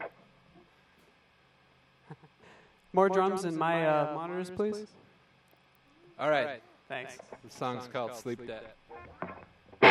more drums in my uh, monitors, please? All right. Thanks. The song's called Sleep Dead. We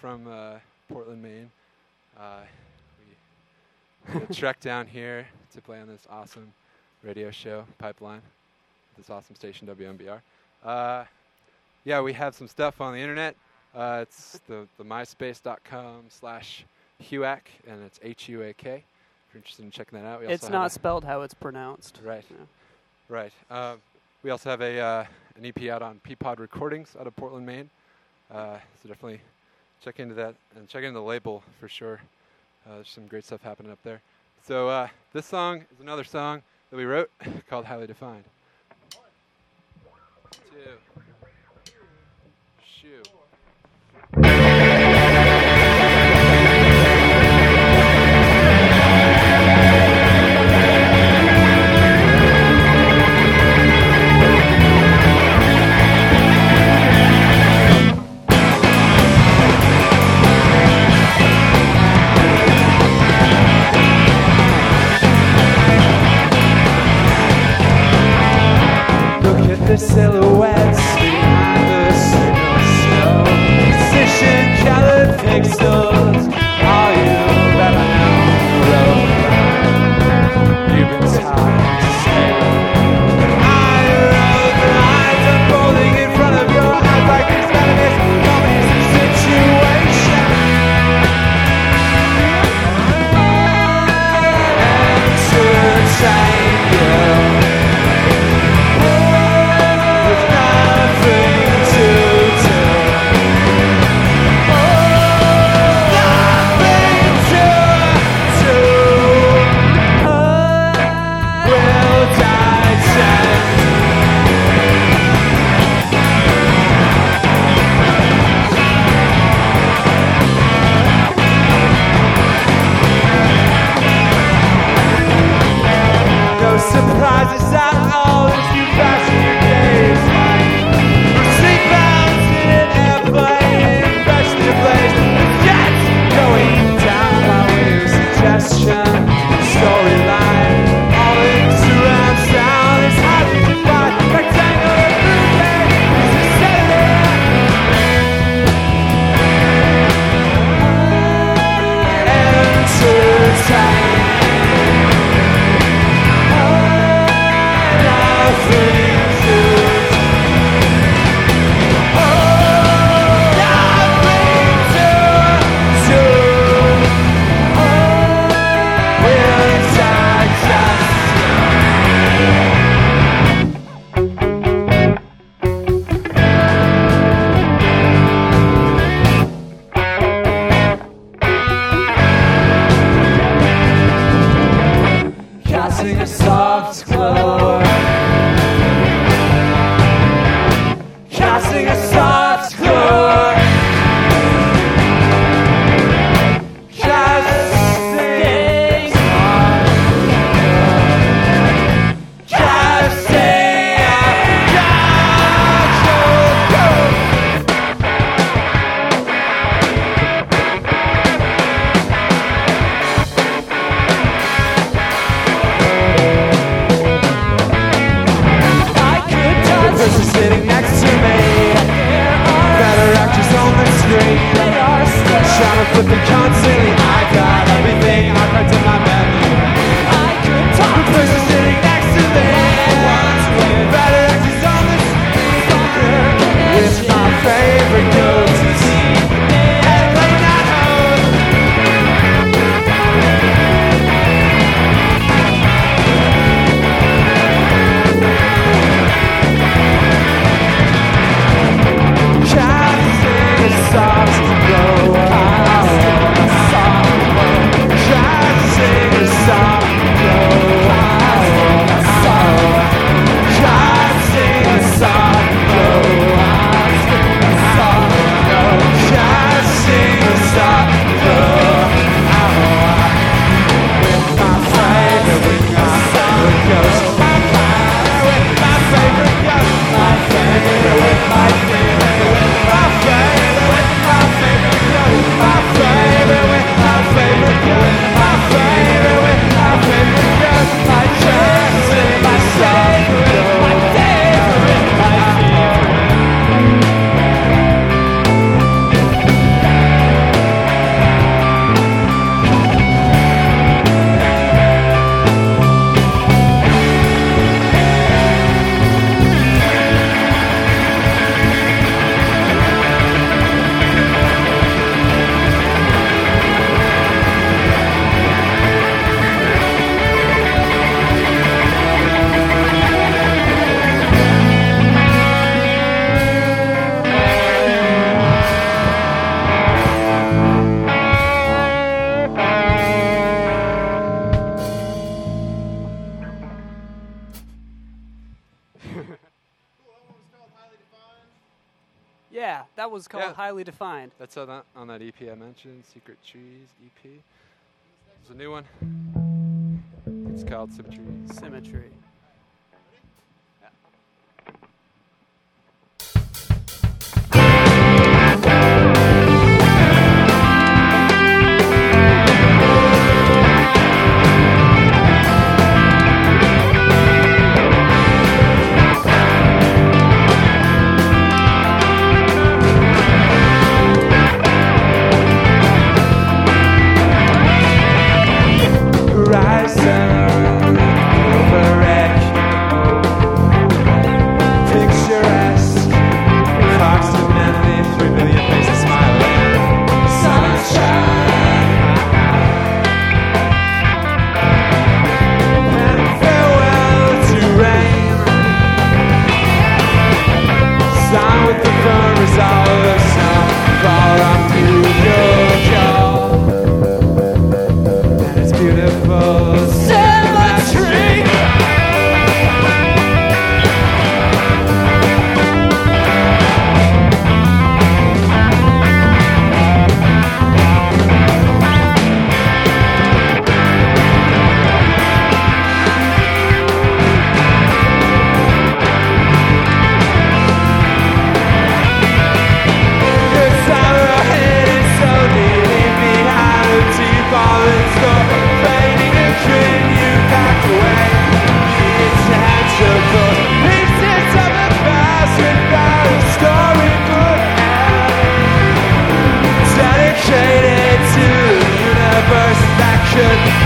from uh, Portland, Maine. Uh, we trekked down here to play on this awesome radio show, Pipeline, this awesome station, WMBR. Uh, yeah, we have some stuff on the internet. Uh, it's the, the myspace.com slash HUAC, and it's H-U-A-K. If you're interested in checking that out. We It's not spelled how it's pronounced. Right. Yeah. Right. Um, we also have a uh, an EP out on Peapod Recordings out of Portland, Maine. Uh, so definitely check into that and check into the label for sure. Uh, there's some great stuff happening up there. So uh, this song is another song that we wrote called Highly Defined. Two. Shoe. was called yeah. Highly Defined. That's on that, on that EP I mentioned, Secret Trees EP. It's a new one. It's called Symmetry. Symmetry. Revolution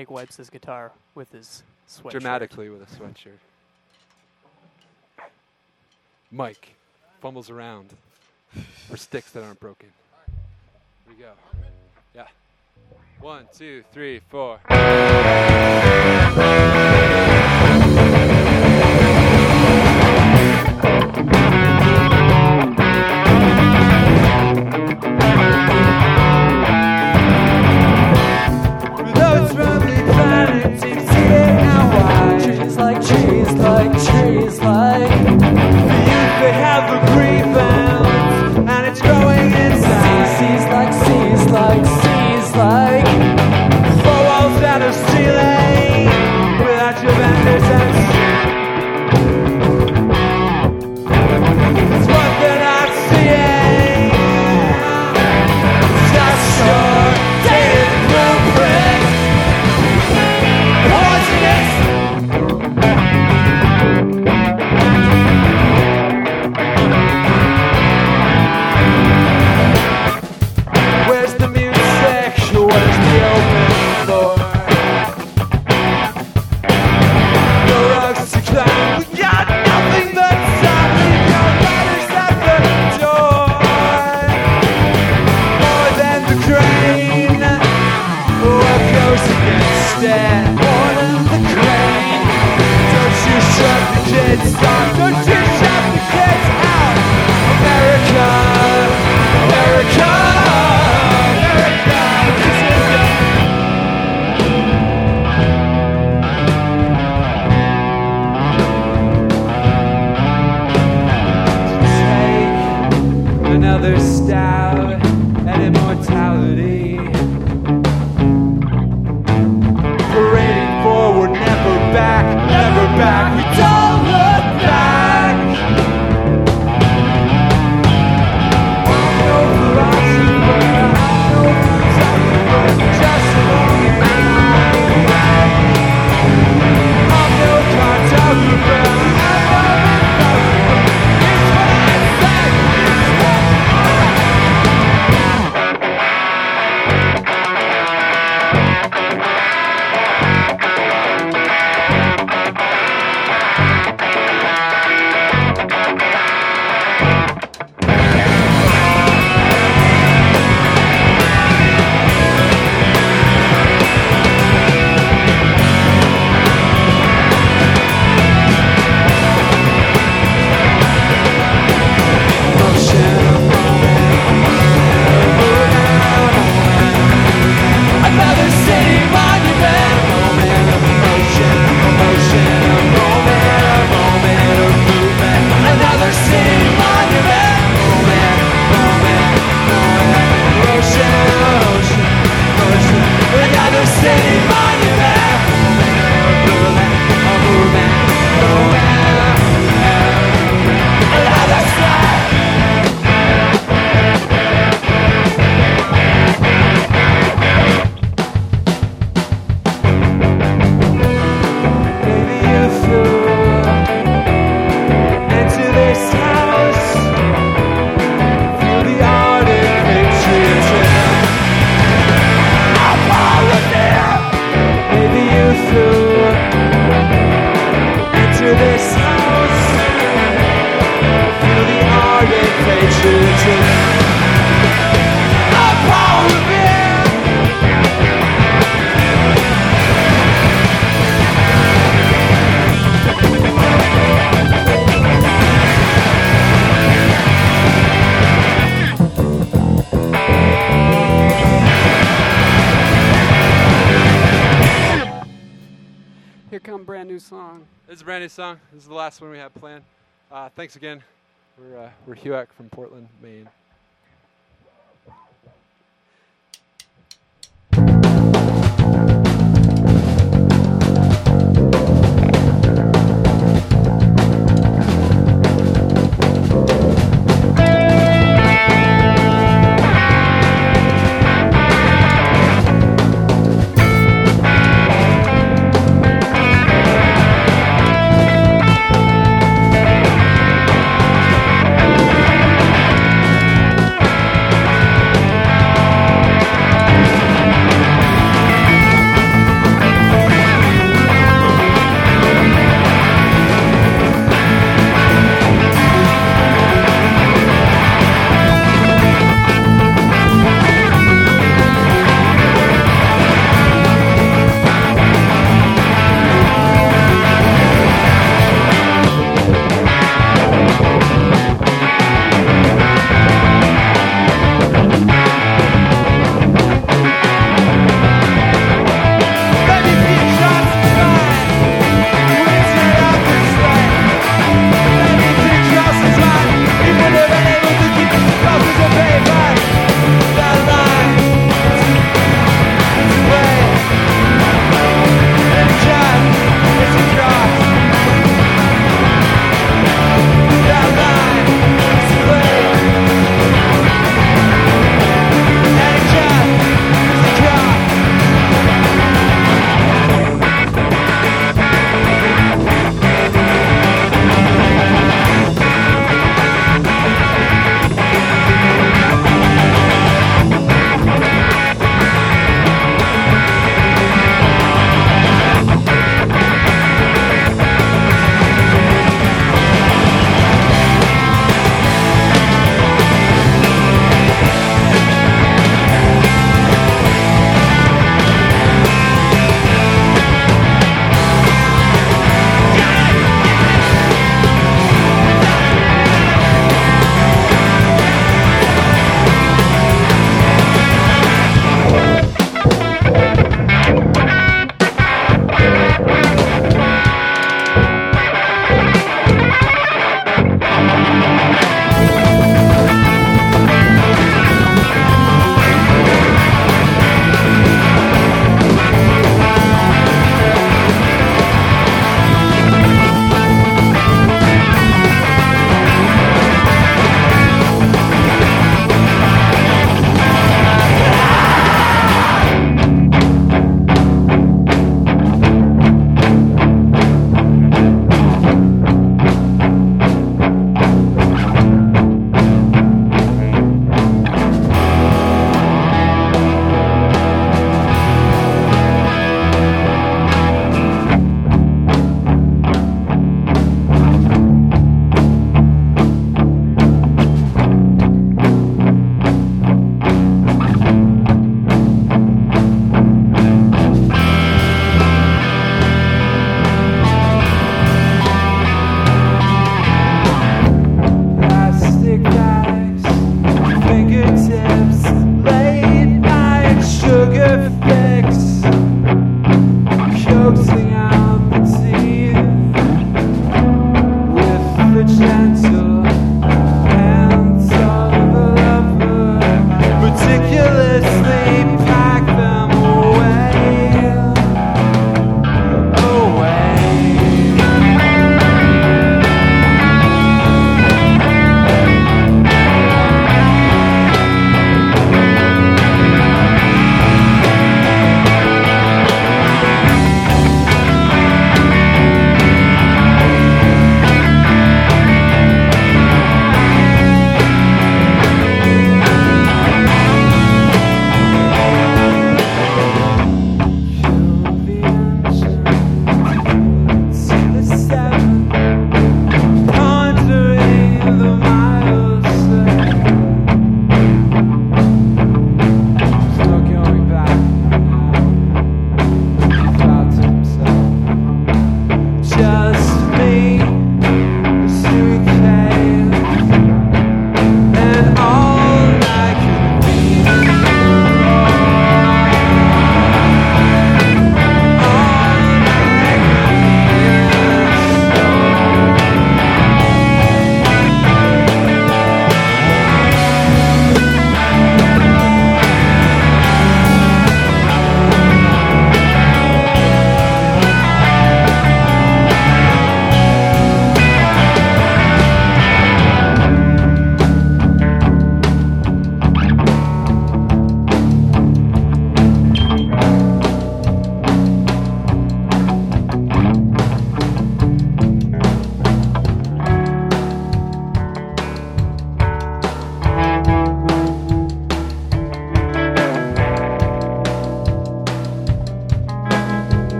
Jake wipes his guitar with his sweatshirt. Dramatically with a sweatshirt. Mike fumbles around for sticks that aren't broken. Here we go. Yeah. One, two, three, four. another style. This is a brand new song. This is the last one we have planned. Uh, thanks again. We're, uh, we're HUAC from Portland, Maine.